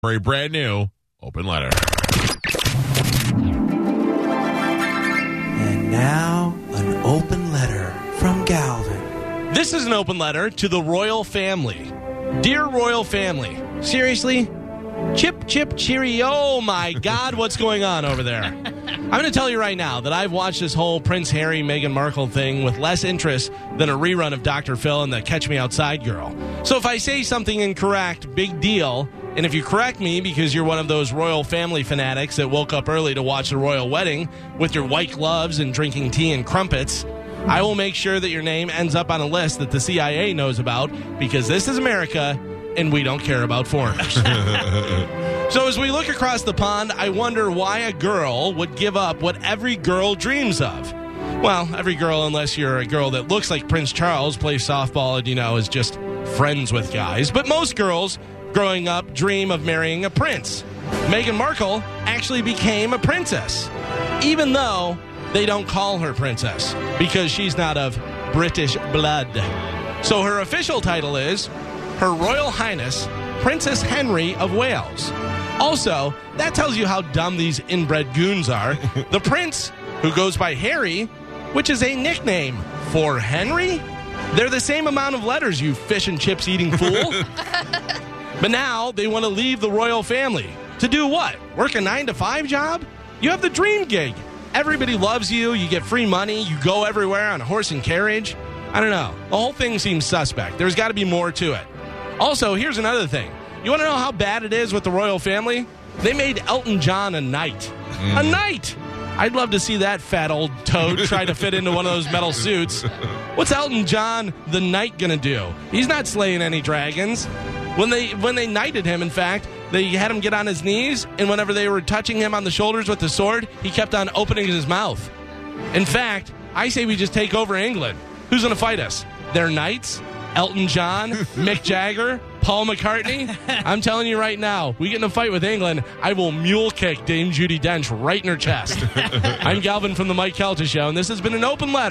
for a brand new open letter. And now, an open letter from Galvin. This is an open letter to the royal family. Dear royal family, seriously? Chip, chip, cheerio. Oh my God, what's going on over there? I'm going to tell you right now that I've watched this whole Prince Harry, Meghan Markle thing with less interest than a rerun of Dr. Phil and the Catch Me Outside girl. So if I say something incorrect, big deal. And if you correct me because you're one of those royal family fanatics that woke up early to watch the royal wedding with your white gloves and drinking tea and crumpets, I will make sure that your name ends up on a list that the CIA knows about because this is America and we don't care about foreigners. so as we look across the pond, I wonder why a girl would give up what every girl dreams of. Well, every girl, unless you're a girl that looks like Prince Charles, plays softball and, you know, is just friends with guys. But most girls growing up dream of marrying a prince. Meghan Markle actually became a princess, even though they don't call her princess because she's not of British blood. So her official title is Her Royal Highness Princess Henry of Wales. Also, that tells you how dumb these inbred goons are. the prince, who goes by Harry, which is a nickname for Henry, they're the same amount of letters, you fish and chips eating fool. but now they want to leave the royal family. To do what? Work a nine to five job? You have the dream gig. Everybody loves you. You get free money. You go everywhere on a horse and carriage. I don't know. The whole thing seems suspect. There's got to be more to it. Also, here's another thing. You want to know how bad it is with the royal family? They made Elton John a knight. A mm. knight! I'd love to see that fat old toad try to fit into one of those metal suits. What's Elton John the knight gonna do? He's not slaying any dragons. When they when they knighted him, in fact, they had him get on his knees, and whenever they were touching him on the shoulders with the sword, he kept on opening his mouth. In fact, I say we just take over England. Who's gonna fight us? Their knights? Elton John, Mick Jagger, Paul McCartney. I'm telling you right now, we get in a fight with England, I will mule kick Dame Judi Dench right in her chest. I'm Galvin from the Mike Calta Show, and this has been an open letter.